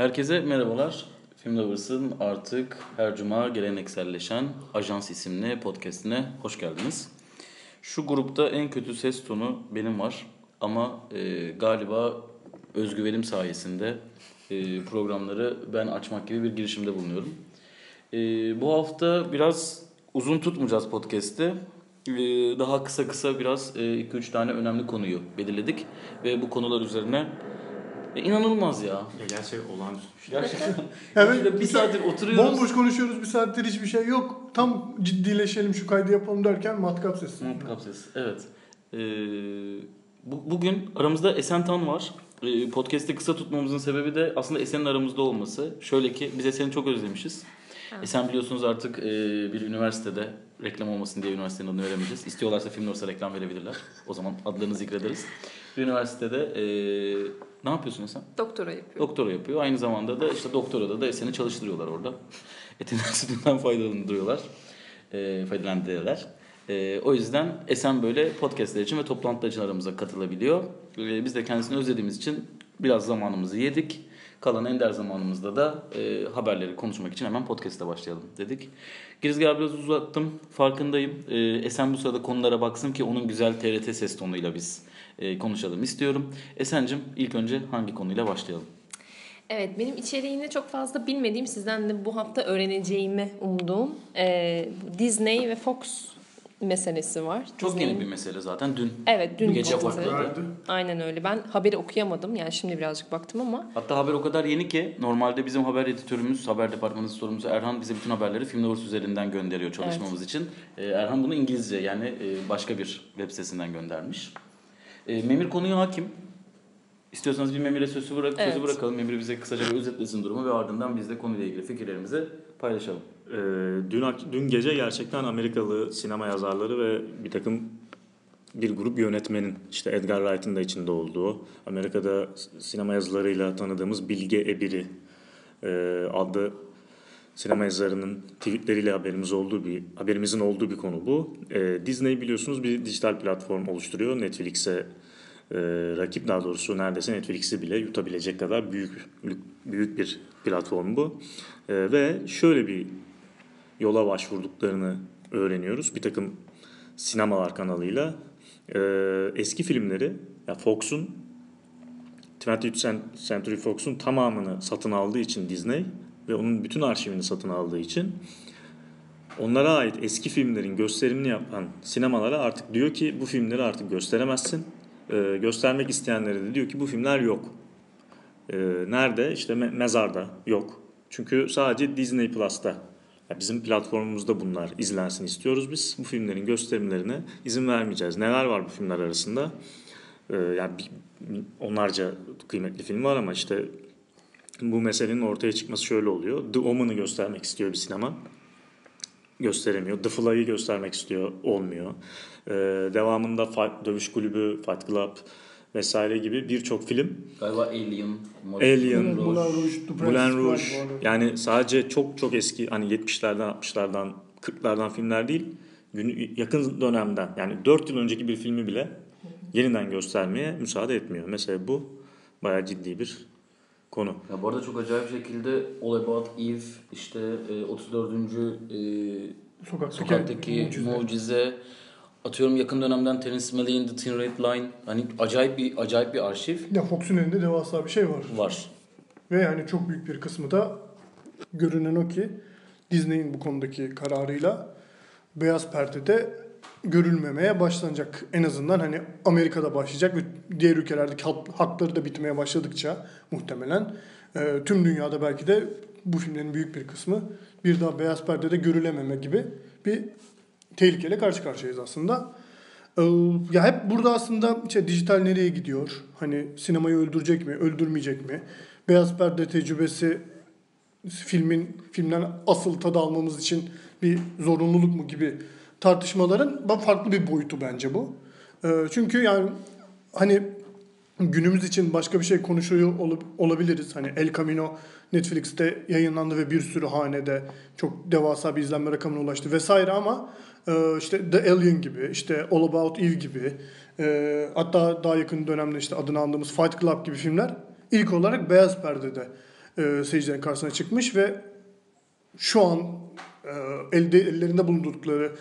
Herkese merhabalar. Film Lovers'ın artık her cuma gelenekselleşen Ajans isimli podcastine hoş geldiniz. Şu grupta en kötü ses tonu benim var ama e, galiba özgüvenim sayesinde e, programları ben açmak gibi bir girişimde bulunuyorum. E, bu hafta biraz uzun tutmayacağız podcast'i. E, daha kısa kısa biraz 2-3 tane önemli konuyu belirledik ve bu konular üzerine e, inanılmaz ya. Ya gerçek olağanüstü bir şey. Gerçekten. Evet, bir saattir oturuyoruz. Bomboş konuşuyoruz bir saattir hiçbir şey yok. Tam ciddileşelim şu kaydı yapalım derken matkap sesi. Matkap ses. Evet. Ee, bu, bugün aramızda Esen Tan var. Ee, podcast'i kısa tutmamızın sebebi de aslında Esen'in aramızda olması. Şöyle ki biz Esen'i çok özlemişiz. Esen biliyorsunuz artık e, bir üniversitede reklam olmasın diye üniversitenin adını veremeyeceğiz. İstiyorlarsa film olsa reklam verebilirler. O zaman adlarını zikrederiz. Bir üniversitede e, ne yapıyorsun Esen? Doktora yapıyorum. Doktora yapıyor. Aynı zamanda da işte doktorada da Esen'i çalıştırıyorlar orada. Etinden sütünden faydalandırıyorlar. E, faydalandırıyorlar. E, o yüzden Esen böyle podcastler için ve toplantılar için aramıza katılabiliyor. E, biz de kendisini özlediğimiz için biraz zamanımızı yedik. Kalan ender zamanımızda da e, haberleri konuşmak için hemen podcast'e başlayalım dedik. Girizgahı biraz uzattım. Farkındayım. E, Esen bu sırada konulara baksın ki onun güzel TRT ses tonuyla biz e, konuşalım istiyorum. Esen'cim ilk önce hangi konuyla başlayalım? Evet benim içeriğini çok fazla bilmediğim sizden de bu hafta öğreneceğimi umduğum e, Disney ve Fox meselesi var. Çok Disney'in- yeni bir mesele zaten. Dün Evet dün gece patladı. Aynen öyle. Ben haberi okuyamadım. Yani şimdi birazcık baktım ama Hatta haber o kadar yeni ki normalde bizim haber editörümüz, haber departmanı sorumlusu Erhan bize bütün haberleri Filmlovers üzerinden gönderiyor çalışmamız için. Ee, Erhan bunu İngilizce yani e, başka bir web sitesinden göndermiş. Ee, Memir konuya hakim. İstiyorsanız bir Memir'e sözü, bırak, sözü Evet. bırakalım. Memir bize kısaca bir özetlesin durumu ve ardından biz de konuyla ilgili fikirlerimizi paylaşalım. Ee, dün, dün gece gerçekten Amerikalı sinema yazarları ve bir takım bir grup yönetmenin işte Edgar Wright'ın da içinde olduğu Amerika'da sinema yazılarıyla tanıdığımız Bilge Ebiri e, adlı sinema yazarının tweetleriyle haberimiz olduğu bir haberimizin olduğu bir konu bu. E, Disney biliyorsunuz bir dijital platform oluşturuyor. Netflix'e e, rakip daha doğrusu neredeyse Netflix'i bile yutabilecek kadar büyük büyük bir platform bu. E, ve şöyle bir yola başvurduklarını öğreniyoruz. Bir takım sinemalar kanalıyla e, eski filmleri ya Fox'un 20th Century Fox'un tamamını satın aldığı için Disney ve onun bütün arşivini satın aldığı için onlara ait eski filmlerin gösterimini yapan sinemalara artık diyor ki bu filmleri artık gösteremezsin. E, göstermek isteyenlere de diyor ki bu filmler yok. E, nerede? İşte me- mezarda yok. Çünkü sadece Disney Plus'ta. Ya bizim platformumuzda bunlar izlensin istiyoruz biz. Bu filmlerin gösterimlerine izin vermeyeceğiz. Neler var bu filmler arasında? Ee, yani bir- onlarca kıymetli film var ama işte bu meselenin ortaya çıkması şöyle oluyor. The Omen'ı göstermek istiyor bir sinema. Gösteremiyor. The Fly'ı göstermek istiyor. Olmuyor. Ee, devamında Fight, Dövüş Kulübü, Fight Club vesaire gibi birçok film Galiba Alien, Alien, Moulin Rouge, Moulin Rouge yani sadece çok çok eski hani 70'lerden 60'lardan 40'lardan filmler değil gün, yakın dönemden yani 4 yıl önceki bir filmi bile yeniden göstermeye müsaade etmiyor. Mesela bu bayağı ciddi bir konu. Ya bu arada çok acayip şekilde All About Eve, işte e, 34. e, Sokaktaki, Sokaktaki mucize. mucize. Atıyorum yakın dönemden Terence Malick'in The Thin Red Line. Hani acayip bir acayip bir arşiv Ya Fox'un elinde devasa bir şey var. var. Ve yani çok büyük bir kısmı da görünen o ki Disney'in bu konudaki kararıyla beyaz perdede görülmemeye başlanacak. En azından hani Amerika'da başlayacak ve diğer ülkelerdeki hak- hakları da bitmeye başladıkça muhtemelen e, tüm dünyada belki de bu filmlerin büyük bir kısmı bir daha beyaz perdede görülememe gibi bir tehlikeyle karşı karşıyayız aslında. Ee, Ya hep burada aslında işte dijital nereye gidiyor? Hani sinemayı öldürecek mi, öldürmeyecek mi? Beyaz perde tecrübesi filmin filmden asıl tadı almamız için bir zorunluluk mu gibi tartışmaların farklı bir boyutu bence bu. Ee, Çünkü yani hani günümüz için başka bir şey konuşuyor ol- olabiliriz. Hani El Camino Netflix'te yayınlandı ve bir sürü hanede çok devasa bir izlenme rakamına ulaştı vesaire ama işte The Alien gibi, işte All About Eve gibi, e, hatta daha yakın dönemde işte adını andığımız Fight Club gibi filmler ilk olarak beyaz perdede e, e, seyircilerin karşısına çıkmış ve şu an elde ellerinde bulundurdukları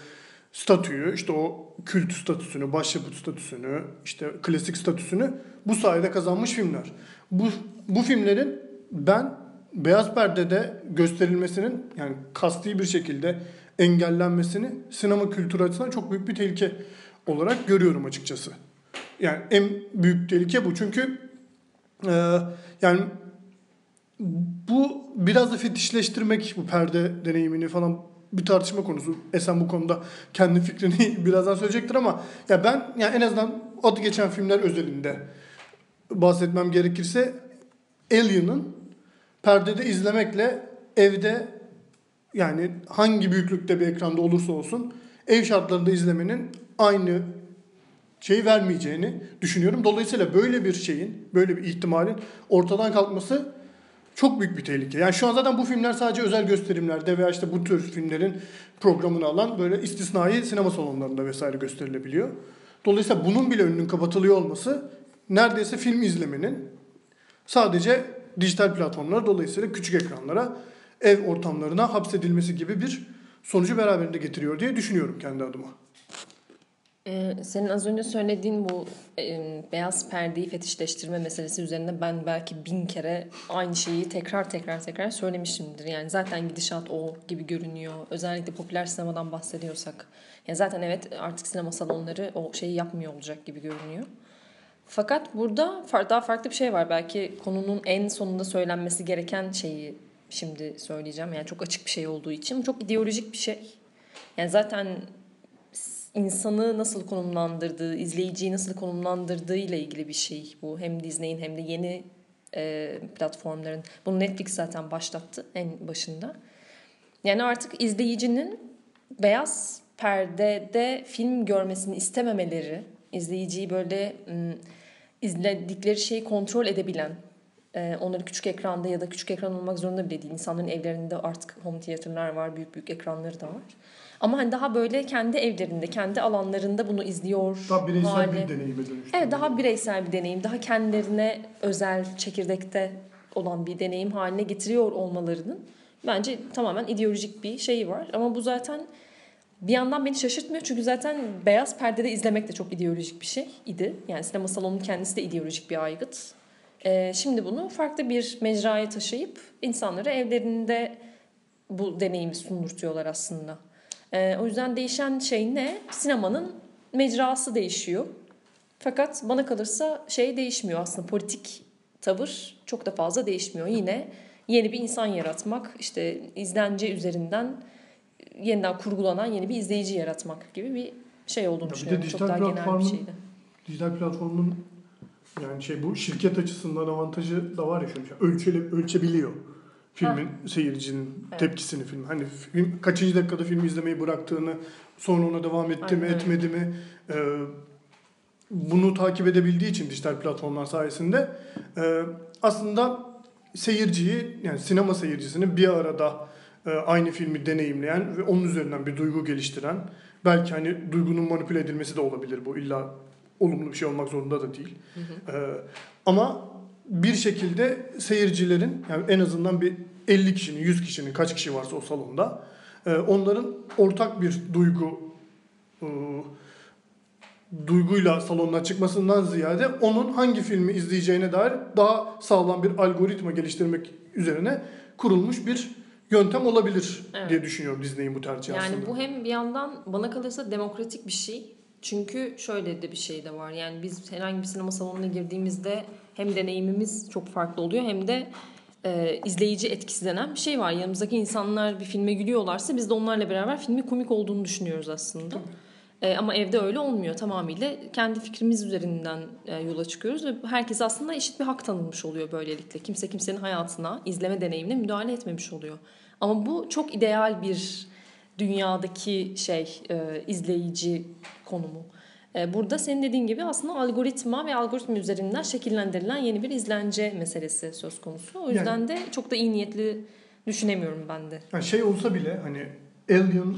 statüyü, işte o kült statüsünü, başyapıt statüsünü, işte klasik statüsünü bu sayede kazanmış filmler. Bu bu filmlerin ben beyaz perdede gösterilmesinin yani kasti bir şekilde engellenmesini sinema kültürü açısından çok büyük bir tehlike olarak görüyorum açıkçası. Yani en büyük tehlike bu. Çünkü e, yani bu biraz da fetişleştirmek bu perde deneyimini falan bir tartışma konusu. Esen bu konuda kendi fikrini birazdan söyleyecektir ama ya ben yani en azından adı geçen filmler özelinde bahsetmem gerekirse Alien'ın perdede izlemekle evde yani hangi büyüklükte bir ekranda olursa olsun ev şartlarında izlemenin aynı şeyi vermeyeceğini düşünüyorum. Dolayısıyla böyle bir şeyin, böyle bir ihtimalin ortadan kalkması çok büyük bir tehlike. Yani şu an zaten bu filmler sadece özel gösterimlerde veya işte bu tür filmlerin programını alan böyle istisnai sinema salonlarında vesaire gösterilebiliyor. Dolayısıyla bunun bile önünün kapatılıyor olması neredeyse film izlemenin sadece dijital platformlara dolayısıyla küçük ekranlara, ev ortamlarına hapsedilmesi gibi bir sonucu beraberinde getiriyor diye düşünüyorum kendi adıma. Ee, senin az önce söylediğin bu e, beyaz perdeyi fetişleştirme meselesi üzerine ben belki bin kere aynı şeyi tekrar tekrar tekrar söylemişimdir. Yani zaten gidişat o gibi görünüyor. Özellikle popüler sinemadan bahsediyorsak. Yani zaten evet artık sinema salonları o şeyi yapmıyor olacak gibi görünüyor. Fakat burada daha farklı bir şey var. Belki konunun en sonunda söylenmesi gereken şeyi şimdi söyleyeceğim. Yani çok açık bir şey olduğu için. Çok ideolojik bir şey. Yani zaten insanı nasıl konumlandırdığı, izleyiciyi nasıl konumlandırdığı ile ilgili bir şey bu. Hem Disney'in hem de yeni e, platformların. Bunu Netflix zaten başlattı en başında. Yani artık izleyicinin beyaz perdede film görmesini istememeleri, izleyiciyi böyle izledikleri şeyi kontrol edebilen, e, onları küçük ekranda ya da küçük ekran olmak zorunda bile değil. İnsanların evlerinde artık home theater'lar var, büyük büyük ekranları da var. Ama hani daha böyle kendi evlerinde, kendi alanlarında bunu izliyor Daha bireysel hali. bir deneyime dönüştü. Evet daha bireysel bir deneyim. Daha kendilerine özel çekirdekte olan bir deneyim haline getiriyor olmalarının bence tamamen ideolojik bir şeyi var. Ama bu zaten bir yandan beni şaşırtmıyor çünkü zaten beyaz perdede izlemek de çok ideolojik bir şey idi. Yani sinema salonunun kendisi de ideolojik bir aygıt. Ee, şimdi bunu farklı bir mecraya taşıyıp insanlara evlerinde bu deneyimi sundurtuyorlar aslında. Ee, o yüzden değişen şey ne? Sinemanın mecrası değişiyor. Fakat bana kalırsa şey değişmiyor aslında politik tavır çok da fazla değişmiyor. Yine yeni bir insan yaratmak, işte izlence üzerinden yeniden kurgulanan yeni bir izleyici yaratmak gibi bir şey olduğunu Ya bir de düşünüyorum. Çok dijital daha genel bir şeydi. Dijital platformun yani şey bu şirket açısından avantajı da var ya şöyle şey, ölçeli, ölçebiliyor filmin seyircinin Evet. tepkisini film. Hani film kaçıncı dakikada filmi izlemeyi bıraktığını, sonra ona devam etti mi, Aynen. etmedi mi? Ee, bunu takip edebildiği için dijital platformlar sayesinde e, aslında seyirciyi yani sinema seyircisini bir arada e, aynı filmi deneyimleyen ve onun üzerinden bir duygu geliştiren belki hani duygunun manipüle edilmesi de olabilir bu illa olumlu bir şey olmak zorunda da değil. E, ama bir şekilde seyircilerin yani en azından bir 50 kişinin 100 kişinin kaç kişi varsa o salonda e, onların ortak bir duygu e, duyguyla salondan çıkmasından ziyade onun hangi filmi izleyeceğine dair daha sağlam bir algoritma geliştirmek üzerine kurulmuş bir yöntem olabilir Evet. diye düşünüyorum Disney'in bu tercihi Yani aslında. bu hem bir yandan bana kalırsa demokratik bir şey. Çünkü şöyle de bir şey de var. Yani biz herhangi bir sinema salonuna girdiğimizde hem deneyimimiz çok farklı oluyor hem de e, izleyici etkisi denen bir şey var. Yanımızdaki insanlar bir filme gülüyorlarsa biz de onlarla beraber filmin komik olduğunu düşünüyoruz aslında. E, ama evde öyle olmuyor. Tamamıyla kendi fikrimiz üzerinden e, yola çıkıyoruz ve herkese aslında eşit bir hak tanınmış oluyor böylelikle. Kimse kimsenin hayatına, izleme deneyimine müdahale etmemiş oluyor. Ama bu çok ideal bir dünyadaki şey e, izleyici konumu. E, burada senin dediğin gibi aslında algoritma ve algoritma üzerinden şekillendirilen yeni bir izlence meselesi söz konusu. O yüzden de çok da iyi niyetli düşünemiyorum ben de. Yani şey olsa bile hani Alien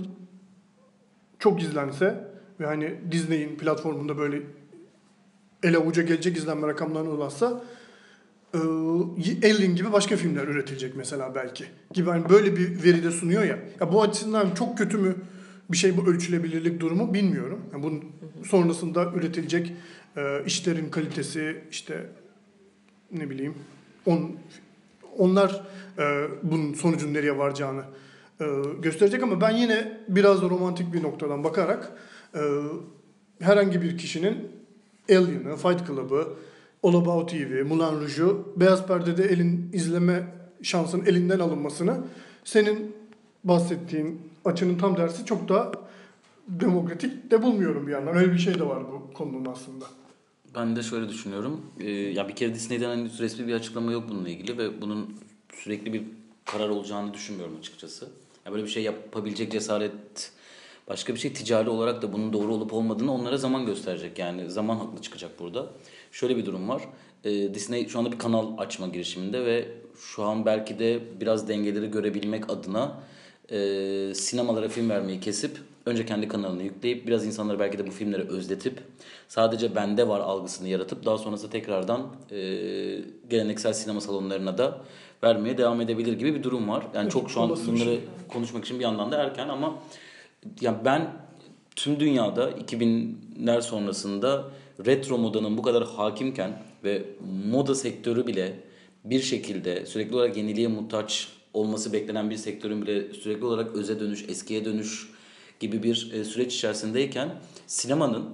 çok izlense ve hani Disney'in platformunda böyle ele avuca gelecek izlenme rakamlarına ulaşsa Alien gibi başka filmler üretilecek mesela belki. Gibi hani böyle bir veride sunuyor ya. Ya bu açısından çok kötü mü bir şey bu ölçülebilirlik durumu bilmiyorum. Yani bunun sonrasında üretilecek e, işlerin kalitesi işte ne bileyim on, onlar e, bunun sonucun nereye varacağını e, gösterecek ama ben yine biraz da romantik bir noktadan bakarak e, herhangi bir kişinin Alien'ı, Fight Club'ı, All About Eve'i, Moulin Rouge'u beyaz perdede elin izleme şansının elinden alınmasını senin bahsettiğin açının tam tersi çok daha demokratik de bulmuyorum bir yandan. Öyle bir şey de var bu konunun aslında. Ben de şöyle düşünüyorum. Ee, ya bir kere Disney'den henüz resmi bir açıklama yok bununla ilgili ve bunun sürekli bir karar olacağını düşünmüyorum açıkçası. Ya böyle bir şey yapabilecek cesaret başka bir şey ticari olarak da bunun doğru olup olmadığını onlara zaman gösterecek. Yani zaman haklı çıkacak burada. Şöyle bir durum var. Ee, Disney şu anda bir kanal açma girişiminde ve şu an belki de biraz dengeleri görebilmek adına e, sinemalara film vermeyi kesip önce kendi kanalını yükleyip biraz insanları belki de bu filmleri özletip sadece bende var algısını yaratıp daha sonrasında tekrardan e, geleneksel sinema salonlarına da vermeye devam edebilir gibi bir durum var. Yani çok şu an bunları şey. konuşmak için bir yandan da erken ama yani ben tüm dünyada 2000'ler sonrasında retro modanın bu kadar hakimken ve moda sektörü bile bir şekilde sürekli olarak yeniliğe muhtaç olması beklenen bir sektörün bile sürekli olarak öze dönüş, eskiye dönüş gibi bir e, süreç içerisindeyken sinemanın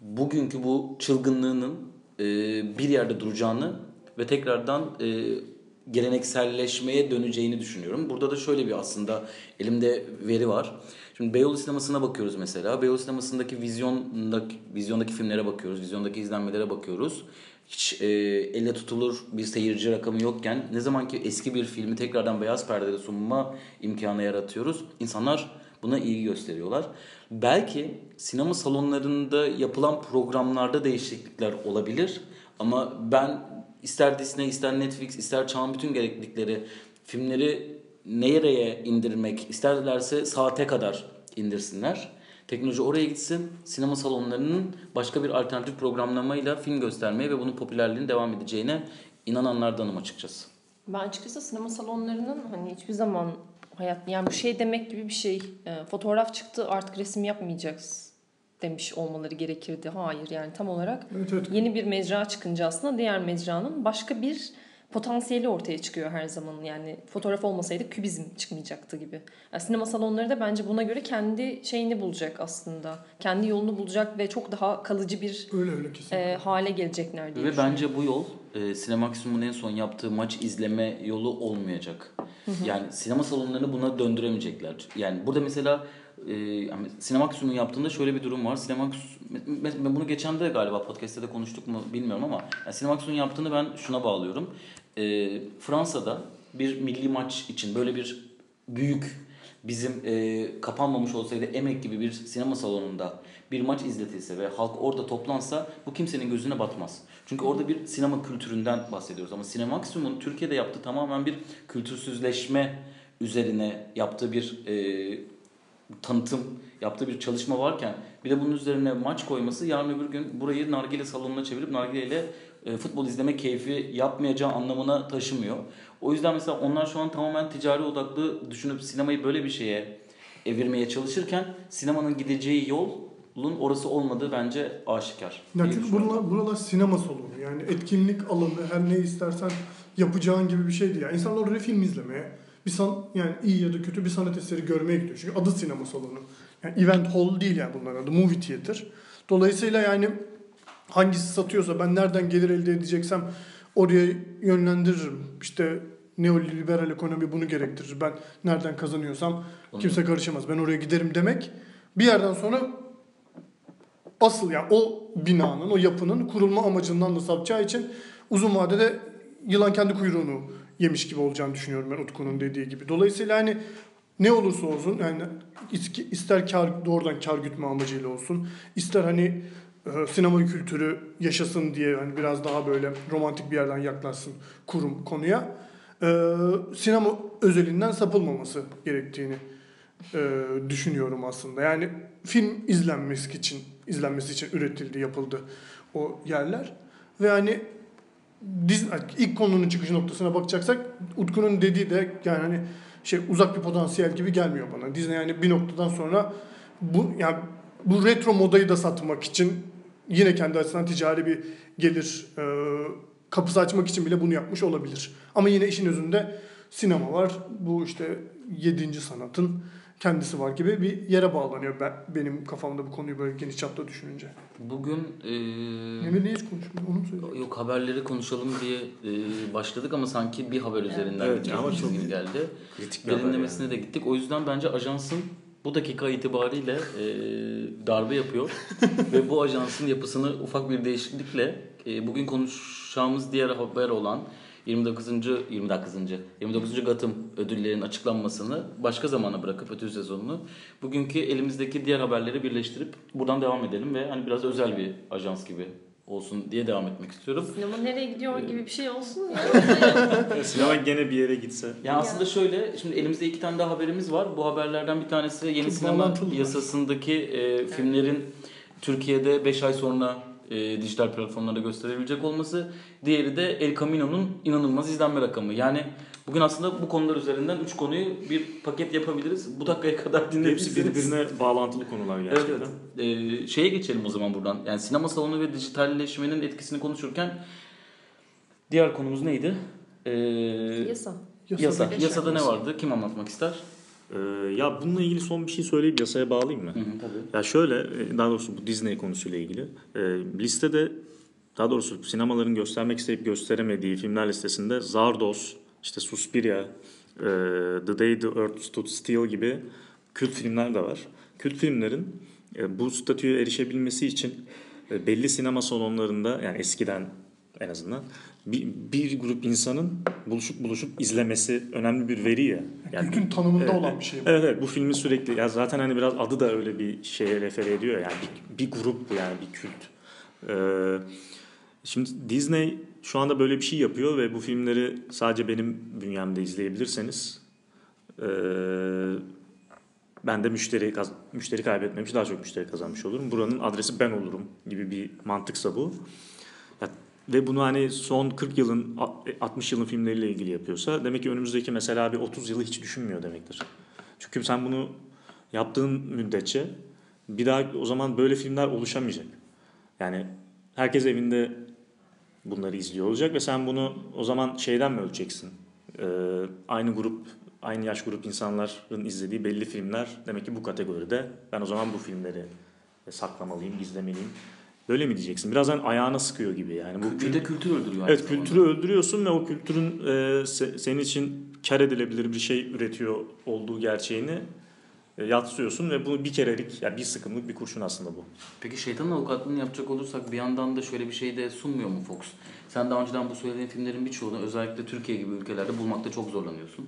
bugünkü bu çılgınlığının e, bir yerde duracağını ve tekrardan e, gelenekselleşmeye döneceğini düşünüyorum. Burada da şöyle bir aslında elimde veri var. Şimdi Beyoğlu sinemasına bakıyoruz mesela. Beyoğlu sinemasındaki vizyondaki, vizyondaki filmlere bakıyoruz. Vizyondaki izlenmelere bakıyoruz. Hiç e, elle tutulur bir seyirci rakamı yokken ne zaman ki eski bir filmi tekrardan beyaz perdede sunma imkanı yaratıyoruz. insanlar buna ilgi gösteriyorlar. Belki sinema salonlarında yapılan programlarda değişiklikler olabilir. Ama ben ister Disney, ister Netflix, ister çağın bütün gereklilikleri filmleri nereye indirmek isterlerse saate kadar indirsinler. Teknoloji oraya gitsin. Sinema salonlarının başka bir alternatif programlamayla film göstermeye ve bunun popülerliğinin devam edeceğine inananlardanım açıkçası. Ben açıkçası sinema salonlarının hani hiçbir zaman hayat yani bu şey demek gibi bir şey. E, fotoğraf çıktı artık resim yapmayacağız demiş olmaları gerekirdi. Hayır yani tam olarak Evet, evet. yeni bir mecra çıkınca aslında diğer mecranın başka bir potansiyeli ortaya çıkıyor her zaman. Yani fotoğraf olmasaydı kübizm çıkmayacaktı gibi. Yani sinema salonları da bence buna göre kendi şeyini bulacak aslında. Kendi yolunu bulacak ve çok daha kalıcı bir Öyle öyle e, hale gelecekler diye Ve bence bu yol e, Cinemaximum'un en son yaptığı maç izleme yolu olmayacak. Yani sinema salonlarını buna döndüremeyecekler. Yani burada mesela e, yani Cinemaximum'un yaptığında şöyle bir durum var. Cinemax ben bunu geçen de galiba podcast'te de konuştuk mu bilmiyorum ama yani Cinemaximum'un yaptığını ben şuna bağlıyorum. E, Fransa'da bir milli maç için böyle bir büyük bizim e, kapanmamış olsaydı emek gibi bir sinema salonunda bir maç izletilse ve halk orada toplansa bu kimsenin gözüne batmaz. Çünkü orada bir sinema kültüründen bahsediyoruz ama Cinemaximum'un Türkiye'de yaptığı tamamen bir kültürsüzleşme üzerine yaptığı bir e, tanıtım, yaptığı bir çalışma varken bir de bunun üzerine maç koyması yarın öbür gün burayı nargile salonuna çevirip nargileyle e, futbol izleme keyfi yapmayacağı anlamına taşımıyor. O yüzden mesela onlar şu an tamamen ticari odaklı düşünüp sinemayı böyle bir şeye evirmeye çalışırken sinemanın gideceği yolun orası olmadığı bence aşikar. Ya çünkü buralar, buralar sinema salonu yani etkinlik alanı her ne istersen yapacağın gibi bir şeydi ya. İnsanlar oraya film izlemeye, bir san yani iyi ya da kötü bir sanat eseri görmeye gidiyor. Çünkü adı sinema salonu. Yani event hall değil yani bunların adı movie theater. Dolayısıyla yani hangisi satıyorsa ben nereden gelir elde edeceksem oraya yönlendiririm. İşte neoliberal ekonomi bunu gerektirir. Ben nereden kazanıyorsam kimse karışamaz. Ben oraya giderim demek bir yerden sonra asıl yani o binanın, o yapının kurulma amacından da sapacağı için uzun vadede yılan kendi kuyruğunu yemiş gibi olacağını düşünüyorum ben Utku'nun dediği gibi. Dolayısıyla hani ne olursa olsun yani is- ister kar, doğrudan kar gütme amacıyla olsun, ister hani e, sinema kültürü yaşasın diye hani biraz daha böyle romantik bir yerden yaklaşsın kurum konuya. e, sinema özelinden sapılmaması gerektiğini e, düşünüyorum aslında. Yani film izlenmesi için izlenmesi için üretildi, yapıldı o yerler ve hani ilk konunun çıkış noktasına bakacaksak Utku'nun dediği de yani hani şey uzak bir potansiyel gibi gelmiyor bana. Disney yani bir noktadan sonra bu yani bu retro modayı da satmak için yine kendi açısından ticari bir gelir e, kapısı açmak için bile bunu yapmış olabilir. Ama yine işin özünde sinema var. Bu işte yedinci sanatın kendisi var gibi bir yere bağlanıyor ben, benim kafamda bu konuyu böyle geniş çapta düşününce. Bugün e, Emre niye hiç konuşmuyor? Onu söyle. yok haberleri konuşalım diye e, başladık ama sanki bir haber üzerinden Evet, gideceğiz ama gibi çok geldi. Kritik bir Derinlemesine de gittik. O yüzden bence ajansın bu dakika itibariyle e, darbe yapıyor ve bu ajansın yapısını ufak bir değişiklikle e, bugün konuşacağımız diğer haber olan 29. 29. 29. Gatım ödüllerin açıklanmasını başka zamana bırakıp ödül sezonunu bugünkü elimizdeki diğer haberleri birleştirip buradan devam edelim ve hani biraz özel bir ajans gibi olsun diye devam etmek istiyorum. Sinema nereye gidiyor gibi bir şey olsun ya. Sinema gene bir yere gitse. Ya aslında şöyle, şimdi elimizde iki tane daha haberimiz var. Bu haberlerden bir tanesi yeni Çok sinema yasasındaki e, filmlerin Türkiye'de 5 ay sonra e, dijital platformlarda gösterilecek olması. Diğeri de El Camino'nun inanılmaz izlenme rakamı. Yani bugün aslında bu konular üzerinden 3 konuyu bir paket yapabiliriz. Bu dakikaya kadar Hepsi dinleyebilirsiniz. birbirine bağlantılı konular Evet, gerçekten. evet. Ee, şeye geçelim o zaman buradan. Yani sinema salonu ve dijitalleşmenin etkisini konuşurken diğer konumuz neydi? Ee, Yasa. yasa. Yasada ne vardı? Kim anlatmak ister? Ee, ya bununla ilgili son bir şey söyleyip yasaya bağlayayım mı? Hı hı, tabii. Ya şöyle, e, daha doğrusu bu Disney konusuyla ilgili. E, listede, daha doğrusu sinemaların göstermek isteyip gösteremediği filmler listesinde Zardos, işte Suspiria, e, The Day the Earth Stood Still gibi kült filmler de var. Kült filmlerin e, bu statüye erişebilmesi için e, belli sinema salonlarında, yani eskiden en azından bir, bir grup insanın buluşup buluşup izlemesi önemli bir veri ya. Yani Kültün tanımında Evet, olan bir şey bu. Evet, evet bu filmin sürekli ya zaten hani biraz adı da öyle bir şeye refere ediyor ya, yani bir, bir grup bu yani bir kült. Ee, şimdi Disney şu anda böyle bir şey yapıyor ve bu filmleri sadece benim bünyemde izleyebilirseniz ee, ben de müşteri müşteri kaybetmemiş daha çok müşteri kazanmış olurum. Buranın adresi ben olurum gibi bir mantıksa bu. Ve bunu hani son 40 yılın 60 yılın filmleriyle ilgili yapıyorsa demek ki önümüzdeki mesela bir 30 yılı hiç düşünmüyor demektir. Çünkü sen bunu yaptığın müddetçe bir daha o zaman böyle filmler oluşamayacak. Yani herkes evinde bunları izliyor olacak ve sen bunu o zaman şeyden mi ölçeceksin? Ee, aynı grup, aynı yaş grup insanların izlediği belli filmler demek ki bu kategoride. Ben o zaman bu filmleri saklamalıyım, gizlemeliyim. Böyle mi diyeceksin? Birazdan ayağına sıkıyor gibi yani. Bu Bir de kültür öldürüyor. Evet zamanda. kültürü öldürüyorsun ve o kültürün e, se- senin için kar edilebilir bir şey üretiyor olduğu gerçeğini yatsıyorsun ve bu bir kerelik, yani bir sıkımlık bir kurşun aslında bu. Peki şeytanın avukatlığını yapacak olursak bir yandan da şöyle bir şey de sunmuyor mu Fox? Sen daha önceden bu söylediğin filmlerin birçoğunu özellikle Türkiye gibi ülkelerde bulmakta çok zorlanıyorsun.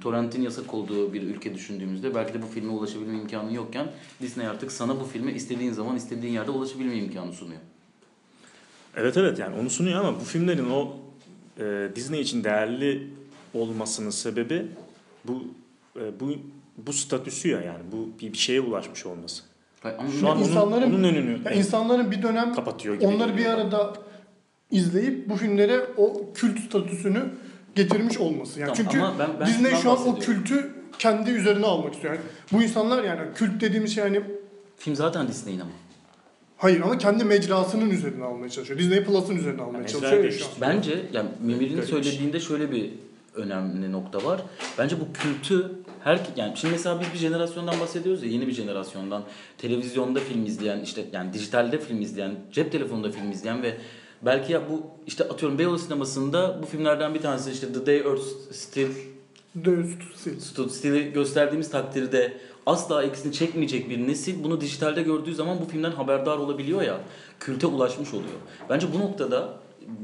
Torrent'in yasak olduğu bir ülke düşündüğümüzde belki de bu filme ulaşabilme imkanı yokken Disney artık sana bu filme istediğin zaman istediğin yerde ulaşabilme imkanı sunuyor. Evet evet yani onu sunuyor ama bu filmlerin o e, Disney için değerli olmasının sebebi bu e, bu bu statüsü ya yani bu bir, bir şeye ulaşmış olması. Hayır, Ama Şu an onun, İnsanların- onun önünü Ya insanların bir dönem kapatıyor gibi. onları bir arada izleyip bu filmlere o kült statüsünü getirmiş olması. Yani Tamam, çünkü ama ben- ben Disney şu an o kültü kendi üzerine almak istiyor. Yani bu insanlar yani kült dediğimiz şey hani film zaten Disney'in ama. hayır ama kendi mecrasının üzerine almaya çalışıyor. Disney Plus'ın üzerine almaya Yani çalışıyor ya şu an. Bence yani Memir'in Garip. söylediğinde şöyle bir önemli nokta var. Bence bu kültü her yani şimdi mesela biz bir jenerasyondan bahsediyoruz ya yeni bir jenerasyondan televizyonda film izleyen işte yani dijitalde film izleyen cep telefonunda film izleyen ve belki ya bu işte atıyorum Beyoğlu sinemasında bu filmlerden bir tanesi işte The Day Earth Still Deus Sil. Stood Still'i gösterdiğimiz takdirde asla eksini çekmeyecek bir nesil bunu dijitalde gördüğü zaman bu filmden haberdar olabiliyor ya, külte ulaşmış oluyor. Bence bu noktada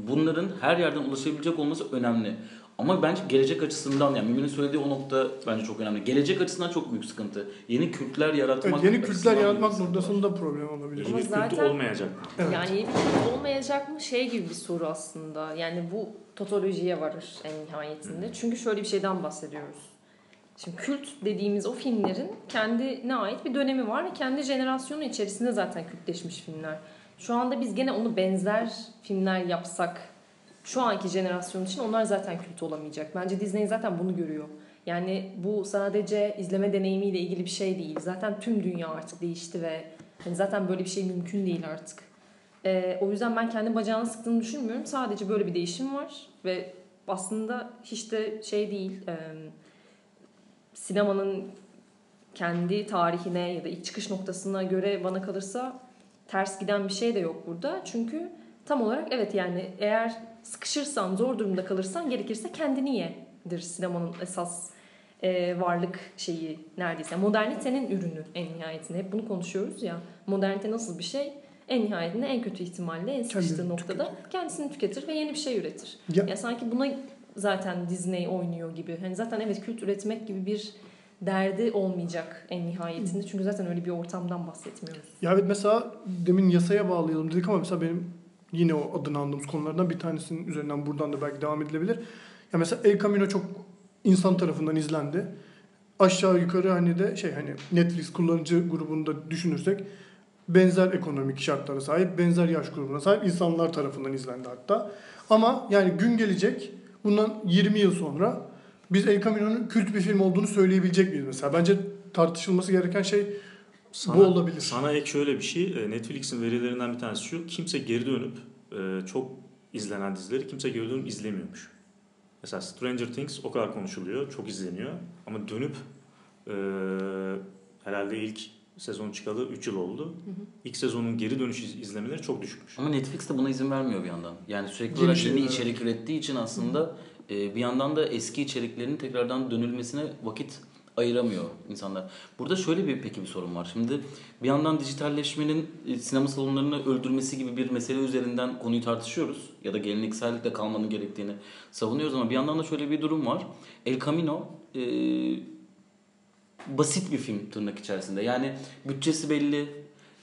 bunların her yerden ulaşabilecek olması önemli. Ama bence gelecek açısından yani Mümin'in söylediği o nokta bence çok önemli. Gelecek açısından çok büyük sıkıntı. Yeni kültler yaratmak Evet, yeni kültler yaratmak noktasında problem olabilir. Ama Yeni bir kültü zaten- olmayacak. Evet. Yani yeni bir kült olmayacak mı şey gibi bir soru aslında. Yani bu totolojiye varır en nihayetinde. Çünkü şöyle bir şeyden bahsediyoruz. Şimdi kült dediğimiz o filmlerin kendine ait bir dönemi var ve kendi jenerasyonu içerisinde zaten kültleşmiş filmler. Şu anda biz gene onu benzer filmler yapsak şu anki jenerasyon için onlar zaten kült olamayacak. Bence Disney zaten bunu görüyor. Yani bu sadece izleme deneyimiyle ilgili bir şey değil. Zaten tüm dünya artık değişti ve hani zaten böyle bir şey mümkün değil artık. Ee, o yüzden ben kendi bacağını sıktığını düşünmüyorum. Sadece böyle bir değişim var ve aslında hiç de şey değil. e, sinemanın kendi tarihine ya da ilk çıkış noktasına göre bana kalırsa ters giden bir şey de yok burada. Çünkü tam olarak evet yani eğer sıkışırsan, zor durumda kalırsan gerekirse kendini yedir sinemanın esas e, varlık şeyi neredeyse. Modernitenin ürünü en nihayetinde. Hep bunu konuşuyoruz ya. Modernite nasıl bir şey? En nihayetinde en kötü ihtimalle en sıkıştığı Kendini noktada kendisini tüketir ve yeni bir şey üretir. Ya- Ya sanki buna zaten Disney oynuyor gibi. Hani zaten evet kült üretmek gibi bir derdi olmayacak en nihayetinde. Çünkü zaten öyle bir ortamdan bahsetmiyoruz. Ya evet mesela demin yasaya bağlayalım dedik ama mesela benim yine o adını andığımız konulardan bir tanesinin üzerinden buradan da belki devam edilebilir. Ya mesela El Camino çok insan tarafından izlendi. Aşağı yukarı hani de şey hani Netflix kullanıcı grubunda düşünürsek benzer ekonomik şartlara sahip, benzer yaş grubuna sahip insanlar tarafından izlendi hatta. Ama yani gün gelecek bundan 20 yıl sonra biz El Camino'nun kült bir film olduğunu söyleyebilecek miyiz mesela? Bence tartışılması gereken şey Sana, bu olabilir. Sana ek şöyle bir şey. e, Netflix'in verilerinden bir tanesi şu. Kimse geri dönüp e, çok izlenen dizileri kimse geri dönüp izlemiyormuş. Mesela Stranger Things o kadar konuşuluyor. Çok izleniyor. Ama dönüp e, herhalde ilk sezon çıkalı 3 yıl oldu. İlk sezonun geri dönüş iz- izlemeleri çok düşükmüş. Ama Netflix de buna izin vermiyor bir yandan. Yani sürekli Yeni olarak şeyler, yeni içerik ürettiği için aslında e, bir yandan da eski içeriklerin tekrardan dönülmesine vakit ayıramıyor insanlar. Burada şöyle bir peki bir sorun var. Şimdi bir yandan dijitalleşmenin e, sinema salonlarını öldürmesi gibi bir mesele üzerinden konuyu tartışıyoruz. Ya da geleneksellikle kalmanın gerektiğini savunuyoruz ama bir yandan da şöyle bir durum var. El Camino e, basit bir film tırnak içerisinde. Yani bütçesi belli,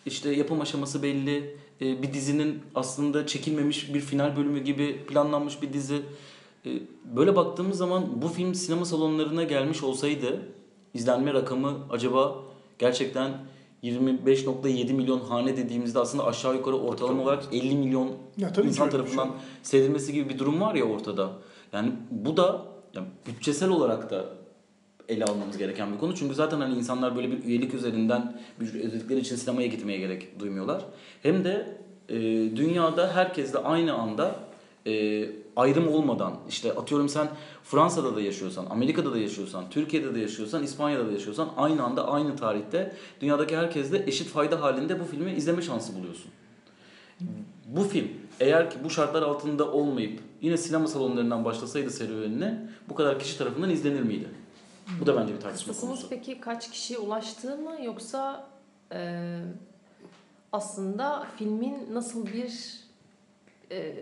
işte yapım aşaması belli, e, bir dizinin aslında çekilmemiş bir final bölümü gibi planlanmış bir dizi. E, Böyle baktığımız zaman bu film sinema salonlarına gelmiş olsaydı izlenme rakamı acaba gerçekten 25.7 milyon hane dediğimizde aslında aşağı yukarı ortalama olarak 50 milyon Ya tabii insan tarafından şey. seyredilmesi gibi bir durum var ya ortada. Yani bu da yani bütçesel olarak da ele almamız gereken bir konu. Çünkü zaten hani insanlar böyle bir üyelik üzerinden bir ödedikleri için sinemaya gitmeye gerek duymuyorlar. Hem de e, dünyada herkesle aynı anda e, ayrım olmadan işte atıyorum sen Fransa'da da yaşıyorsan, Amerika'da da yaşıyorsan, Türkiye'de de yaşıyorsan, İspanya'da da yaşıyorsan aynı anda aynı tarihte dünyadaki herkesle eşit fayda halinde bu filmi izleme şansı buluyorsun. Bu film eğer ki bu şartlar altında olmayıp yine sinema salonlarından başlasaydı serüvenine bu kadar kişi tarafından izlenir miydi? Bu da bence bir tartışma Kısmımız konusu. peki kaç kişiye ulaştığı mı yoksa e, aslında filmin nasıl bir e,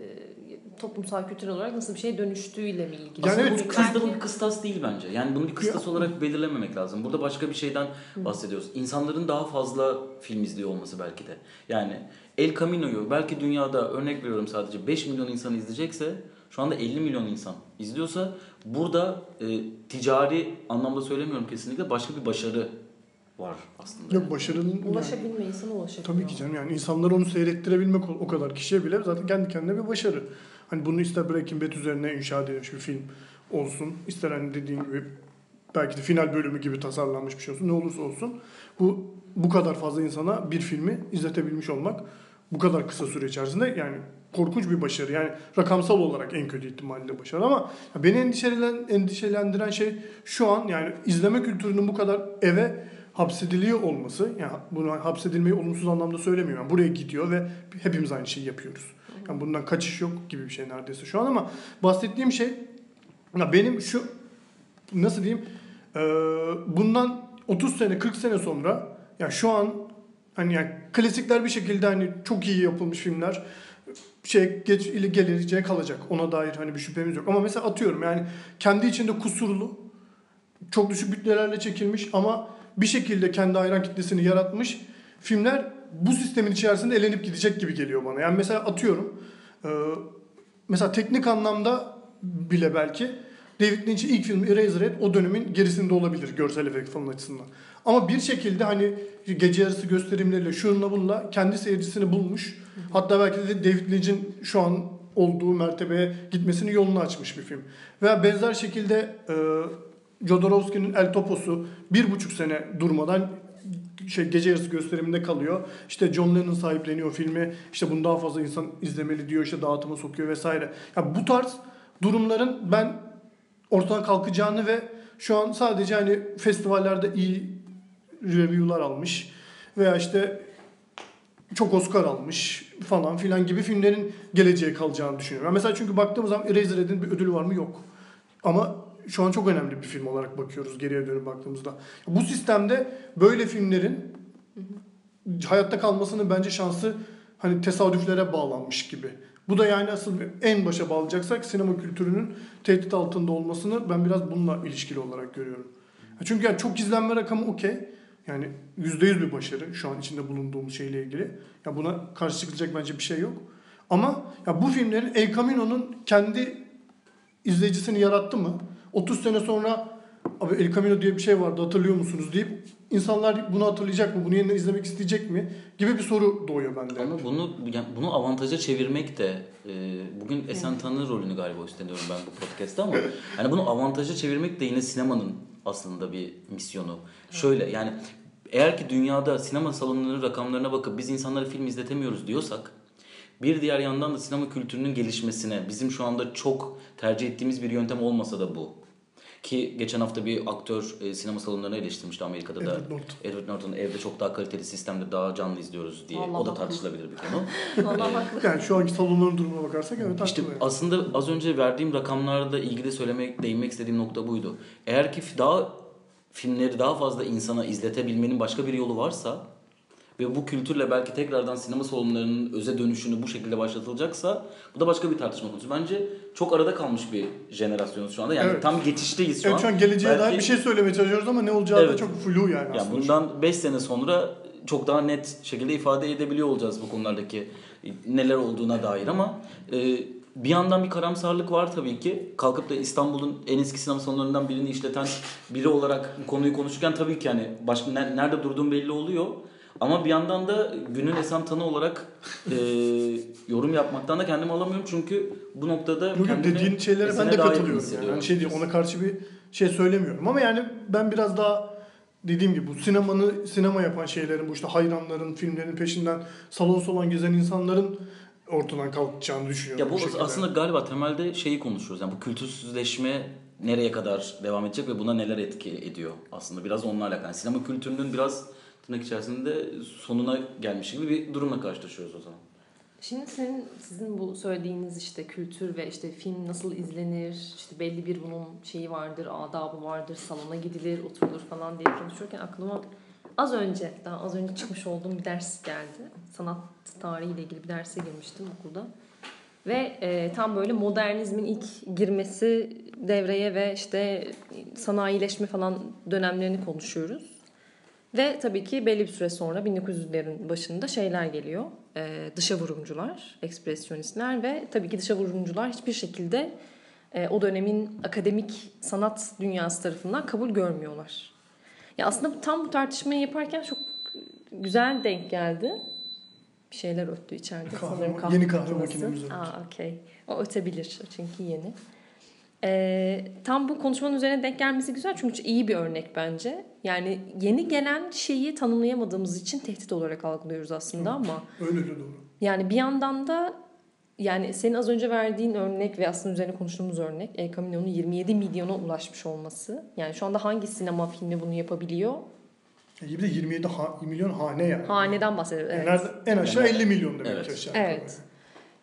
toplumsal kültürel olarak nasıl bir şeye dönüştüğüyle mi ilgili? Yani Aslında evet, bu bir kıstas, bir kıstas değil bence. Yani bunu bir kıstas olarak belirlememek lazım. Burada başka bir şeyden bahsediyoruz. İnsanların daha fazla film izliyor olması belki de. Yani El Camino'yu belki dünyada örnek veriyorum sadece 5 milyon insan izleyecekse şu anda 50 milyon insan izliyorsa burada e, ticari anlamda söylemiyorum kesinlikle başka bir başarı var aslında. Yok başarının yani, Ulaşabilme insana ulaşabiliyor. tabii ki canım yani insanları onu seyrettirebilmek o- kadar kişiye bile zaten kendi kendine bir başarı. Hani bunu ister Breaking Bad üzerine inşa edilmiş bir film olsun, ister hani dediğin gibi belki de final bölümü gibi tasarlanmış bir şey olsun. Ne olursa olsun bu bu kadar fazla insana bir filmi izletebilmiş olmak bu kadar kısa süre içerisinde yani korkunç bir başarı. Yani rakamsal olarak en kötü ihtimalle başarı ama beni endişelen, endişelendiren şey şu an yani izleme kültürünün bu kadar eve hapsediliyor olması. Yani bunu hapsedilmeyi olumsuz anlamda söylemiyorum. Yani buraya gidiyor ve hepimiz aynı şeyi yapıyoruz. Yani bundan kaçış yok gibi bir şey neredeyse şu an ama bahsettiğim şey ya benim şu nasıl diyeyim eee, bundan 30 sene 40 sene sonra ya şu an hani yani klasikler bir şekilde hani çok iyi yapılmış filmler şey geç geleceğe kalacak. Ona dair hani bir şüphemiz yok. Ama mesela atıyorum yani kendi içinde kusurlu çok düşük bütçelerle çekilmiş ama bir şekilde kendi hayran kitlesini yaratmış filmler bu sistemin içerisinde elenip gidecek gibi geliyor bana. Yani mesela atıyorum eee, mesela teknik anlamda bile belki David Lynch'in ilk filmi Eraserhead o dönemin gerisinde olabilir görsel efekt falan açısından. Ama bir şekilde hani gece yarısı gösterimleriyle şununla bununla kendi seyircisini bulmuş. Hatta belki de David Lynch'in şu an olduğu mertebeye gitmesini yolunu açmış bir film. Veya benzer şekilde e, Jodorowsky'nin El Topo'su bir buçuk sene durmadan şey gece yarısı gösteriminde kalıyor. İşte John Lennon sahipleniyor filmi. İşte bunu daha fazla insan izlemeli diyor. işte dağıtıma sokuyor vesaire. Ya bu tarz durumların ben ortadan kalkacağını ve şu an sadece hani festivallerde iyi review'lar almış veya işte çok Oscar almış falan filan gibi filmlerin geleceğe kalacağını düşünüyorum. Mesela çünkü baktığımız zaman Eraserhead'in bir ödülü var mı? Yok. Ama şu an çok önemli bir film olarak bakıyoruz geriye dönüp baktığımızda. Bu sistemde böyle filmlerin hayatta kalmasının bence şansı hani tesadüflere bağlanmış gibi. Bu da yani asıl en başa bağlayacaksak sinema kültürünün tehdit altında olmasını ben biraz bununla ilişkili olarak görüyorum. Çünkü yani çok izlenme rakamı okey. Yani %100 bir başarı şu an içinde bulunduğumuz şeyle ilgili. Ya buna karşı çıkılacak bence bir şey yok. Ama ya bu filmlerin El Camino'nun kendi izleyicisini yarattı mı? 30 sene sonra abi El Camino diye bir şey vardı hatırlıyor musunuz deyip insanlar bunu hatırlayacak mı? Bunu yeniden izlemek isteyecek mi? Gibi bir soru doğuyor bende. Ama bunu yani bunu avantaja çevirmek de e, bugün Esen Tanrı rolünü galiba üstleniyorum ben bu podcast'ta ama hani bunu avantaja çevirmek de yine sinemanın aslında bir misyonu. Şöyle yani eğer ki dünyada sinema salonlarının rakamlarına bakıp biz insanlara film izletemiyoruz diyorsak bir diğer yandan da sinema kültürünün gelişmesine bizim şu anda çok tercih ettiğimiz bir yöntem olmasa da bu. Ki geçen hafta bir aktör e, sinema salonlarını eleştirmişti Amerika'da da. Edward Norton. Edward Norton evde çok daha kaliteli sistemde daha canlı izliyoruz diye. Vallahi o da tartışılabilir bir konu. Vallahi haklı. Yani şu anki salonların durumuna bakarsak evet İşte haklı. aslında az önce verdiğim rakamlarla ilgili söylemek, değinmek istediğim nokta buydu. Eğer ki daha filmleri daha fazla insana izletebilmenin başka bir yolu varsa ve bu kültürle belki tekrardan sinema salonlarının öze dönüşünü bu şekilde başlatılacaksa bu da başka bir tartışma konusu. Bence çok arada kalmış bir jenerasyonuz şu anda. Yani Evet. tam geçişteyiz şu Evet an. şu an geleceğe Belki- dair bir şey söylemeye çalışıyoruz ama ne olacağı da Evet. çok flu yani yani aslında. bundan 5 sene sonra çok daha net şekilde ifade edebiliyor olacağız bu konulardaki neler olduğuna dair ama e, bir yandan bir karamsarlık var tabii ki. Kalkıp da İstanbul'un en eski sinema salonlarından birini işleten biri olarak konuyu konuşurken tabii ki hani başka ne- nerede durduğum belli oluyor. Ama bir yandan da günün esen tanı olarak e, yorum yapmaktan da kendimi alamıyorum çünkü bu noktada Yok, kendimi dediğin şeylere ben de katılıyorum. Yani. Hani şey açıkçası. ona karşı bir şey söylemiyorum. Ama yani ben biraz daha dediğim gibi bu sinemanı sinema yapan şeylerin bu işte hayranların, filmlerin peşinden salon salon gezen insanların ortadan kalkacağını düşünüyorum. Ya bu şekilde. aslında galiba temelde şeyi konuşuyoruz. Yani bu kültürsüzleşme nereye kadar devam edecek ve buna neler etki ediyor aslında biraz onunla alakalı. Yani sinema kültürünün biraz tırnak içerisinde sonuna gelmiş gibi bir durumla karşılaşıyoruz o zaman. Şimdi senin sizin bu söylediğiniz işte kültür ve işte film nasıl izlenir, işte belli bir bunun şeyi vardır, adabı vardır, salona gidilir, oturulur falan diye konuşurken aklıma az önce, daha az önce çıkmış olduğum bir ders geldi. Sanat tarihiyle ilgili bir derse girmiştim okulda. Ve e, tam böyle modernizmin ilk girmesi devreye ve işte sanayileşme falan dönemlerini konuşuyoruz. Ve tabii ki belli bir süre sonra 1900'lerin başında şeyler geliyor. Ee, dışa vurumcular, ekspresyonistler ve tabii ki dışa vurumcular hiçbir şekilde e, o dönemin akademik sanat dünyası tarafından kabul görmüyorlar. Ya aslında tam bu tartışmayı yaparken çok güzel denk geldi. Bir şeyler öttü içeride. Kahve- Sanırım kahve yeni kahve makinemiz öttü. Aa, okey. O ötebilir çünkü yeni. Ee, tam bu konuşmanın üzerine denk gelmesi güzel çünkü iyi bir örnek bence. Yani yeni gelen şeyi tanımlayamadığımız için tehdit olarak algılıyoruz aslında ama Öyle öyle doğru. yani bir yandan da yani senin az önce verdiğin örnek ve aslında üzerine konuştuğumuz örnek El Camino'nun 27 milyona ulaşmış olması. Yani şu anda hangi sinema filmi bunu yapabiliyor? Ya bir de 27 ha- milyon hane yani. Haneden bahsediyoruz. Evet. nerede- en aşağı 50 milyon demek Evet. aşağı. Evet.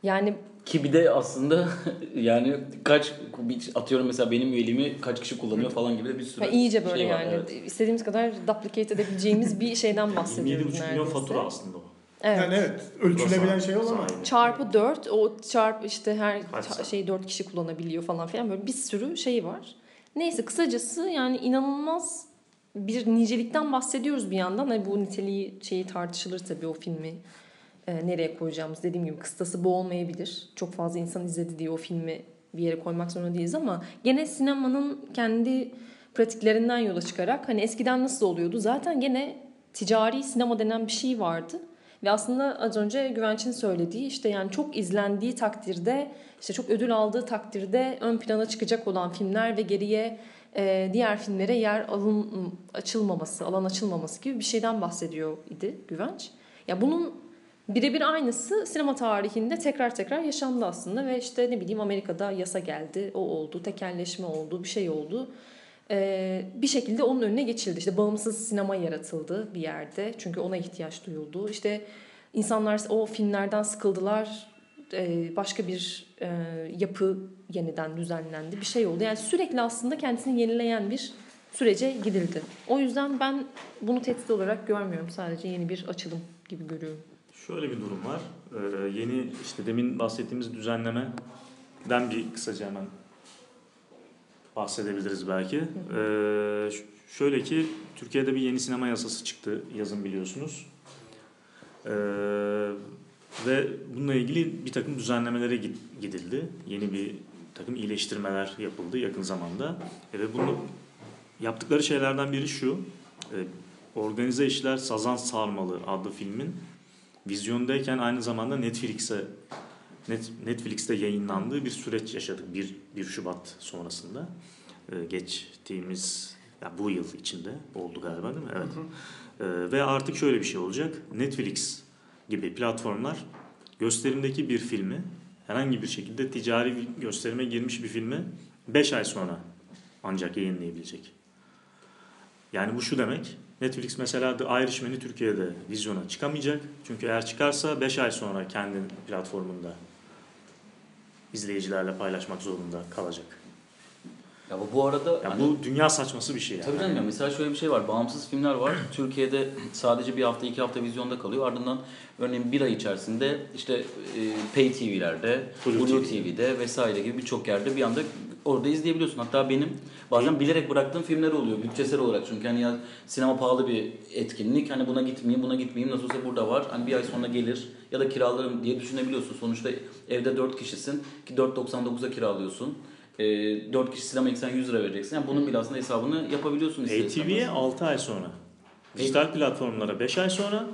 Yani Ki bir de aslında yani kaç bir- atıyorum mesela benim üyeliğimi kaç kişi kullanıyor falan gibi de bir sürü ha, iyice böyle şey var, yani evet. istediğimiz kadar duplicate edebileceğimiz bir şeyden bahsediyoruz 27,5 milyon fatura aslında o. Evet. Yani evet ölçülebilen şey o ama. sahibi. Çarpı 4 o çarpı işte her Kaç şey 4 kişi kullanabiliyor falan filan böyle bir sürü şey var. Neyse kısacası yani inanılmaz bir nicelikten bahsediyoruz bir yandan. Hani bu niteliği şeyi tartışılır tabii o filmi e, nereye koyacağımız. Dediğim gibi kıstası bu olmayabilir. Çok fazla insan izledi diye o filmi bir yere koymak zorunda değiliz ama gene sinemanın kendi pratiklerinden yola çıkarak hani eskiden nasıl oluyordu? Zaten gene ticari sinema denen bir şey vardı. Ve aslında az önce Güvenç'in söylediği işte yani çok izlendiği takdirde işte çok ödül aldığı takdirde ön plana çıkacak olan filmler ve geriye e, diğer filmlere yer alın açılmaması, alan açılmaması gibi bir şeyden bahsediyor idi Güvenç. Ya bunun birebir aynısı sinema tarihinde tekrar tekrar yaşandı aslında ve işte ne bileyim Amerika'da yasa geldi, o oldu, tekelleşme oldu, bir şey oldu. Ee, bir şekilde onun önüne geçildi. İşte bağımsız sinema yaratıldı bir yerde. Çünkü ona ihtiyaç duyuldu. İşte insanlar o filmlerden sıkıldılar. Ee, başka bir e, yapı yeniden düzenlendi. Bir şey oldu. Yani sürekli aslında kendisini yenileyen bir sürece gidildi. O yüzden ben bunu tehdit olarak görmüyorum. Sadece yeni bir açılım gibi görüyorum. Şöyle bir durum var. Ee, yeni işte demin bahsettiğimiz düzenlemeden bir kısaca hemen bahsedebiliriz belki. Ee, şöyle ki Türkiye'de bir yeni sinema yasası çıktı yazın biliyorsunuz. Ee, ve bununla ilgili bir takım düzenlemelere gid- gidildi. Yeni bir takım iyileştirmeler yapıldı yakın zamanda. E, ve bunu yaptıkları şeylerden biri şu. E, Organize İşler Sazan Sarmalı adlı filmin vizyondayken aynı zamanda Netflix'e Net, Netflix'te yayınlandığı bir süreç yaşadık 1, 1 Şubat sonrasında. Ee, geçtiğimiz ya bu yıl içinde oldu galiba değil mi? Evet. Ee, ve artık şöyle bir şey olacak. Netflix gibi platformlar gösterimdeki bir filmi herhangi bir şekilde ticari bir gösterime girmiş bir filmi 5 ay sonra ancak yayınlayabilecek. Yani bu şu demek. Netflix mesela The Irishman'i Türkiye'de vizyona çıkamayacak. Çünkü eğer çıkarsa 5 ay sonra kendi platformunda izleyicilerle paylaşmak zorunda kalacak. Ya bu, bu arada Ya hani- bu dünya saçması bir şey yani. Tabii canım ya mesela şöyle bir şey var. Bağımsız filmler var. Türkiye'de sadece bir hafta iki hafta vizyonda kalıyor. Ardından örneğin bir ay içerisinde işte e, Pay TV'lerde, Blue Blue, TV. TV'de vesaire gibi birçok yerde bir anda orada izleyebiliyorsun. Hatta benim bazen bilerek bıraktığım filmler oluyor bütçesel olarak. Çünkü hani ya sinema pahalı bir etkinlik. Hani buna gitmeyeyim, buna gitmeyeyim. Nasıl olsa burada var. Hani bir ay sonra gelir ya da kiralarım diye düşünebiliyorsun. Sonuçta evde 4 kişisin ki 4.99'a kiralıyorsun. E, 4 kişi sinema gitsen 100 lira vereceksin. Yani bunun bile aslında hesabını yapabiliyorsun. ATV'ye istemez. 6 ay sonra. Dijital platformlara 5 ay sonra,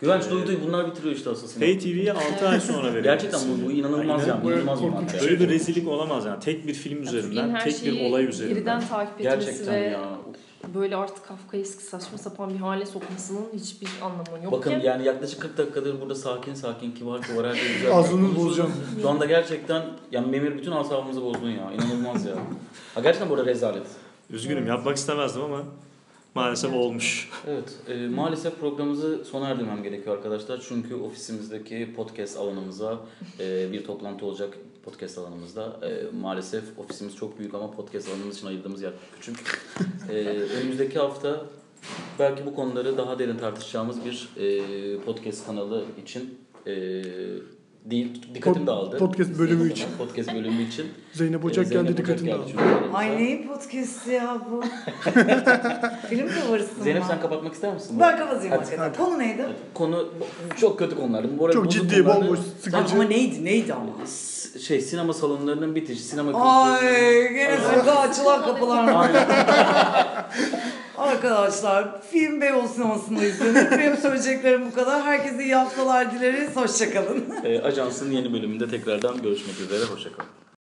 Güvenç Ee, duydu bunlar bitiriyor işte asıl sinema. Pay TV'ye 6 ay sonra verildi. Gerçekten bu, bu inanılmaz Aynen. yani. Bu inanılmaz bir madde. Böyle bir rezillik olamaz yani. Tek bir film üzerinden, tek bir olay üzerinden. geriden takip etmesi Gerçekten ve ya. böyle artık Kafkaesk saçma sapan bir hale sokmasının hiçbir anlamı yok. Bakın ki. yani yaklaşık 40 dakikadır burada sakin sakin kibar kibar her şey güzel. Ağzını bozacağım. Şu anda gerçekten yani Memir bütün asabımızı bozdun ya. İnanılmaz ya. Ha, gerçekten burada rezalet. Üzgünüm yapmak istemezdim ama maalesef olmuş. Evet, e, maalesef programımızı sona erdirmem gerekiyor arkadaşlar. Çünkü ofisimizdeki podcast alanımıza e, bir toplantı olacak podcast alanımızda. E, maalesef ofisimiz çok büyük ama podcast alanımız için ayırdığımız yer küçük. E, önümüzdeki hafta belki bu konuları daha derin tartışacağımız bir e, podcast kanalı için e, değil, dikkatim Pod- dağıldı. podcast bölümü için. Podcast bölümü için. Zeynep Ocak Zeynep geldi Ocak geldi dağıldı. Ay neyin podcast'i ya bu? Film cover'ısın Zeynep sen kapatmak ister misin? Ben kapatayım Hadi. hakikaten. Konu neydi? Konu çok kötü konulardı. Bu arada Çok ciddi, konulardı. bomboş, sıkıcı. ama neydi? Neydi ama? Şey sinema salonlarının bitişi, sinema Ay kültürü. gene sokağa açılan kapılar. Arkadaşlar film Beyoğlu sinemasında izlenir. Benim söyleyeceklerim bu kadar. Herkese iyi haftalar dileriz. Hoşçakalın. Ee, ajansın yeni bölümünde tekrardan görüşmek üzere. Hoşçakalın.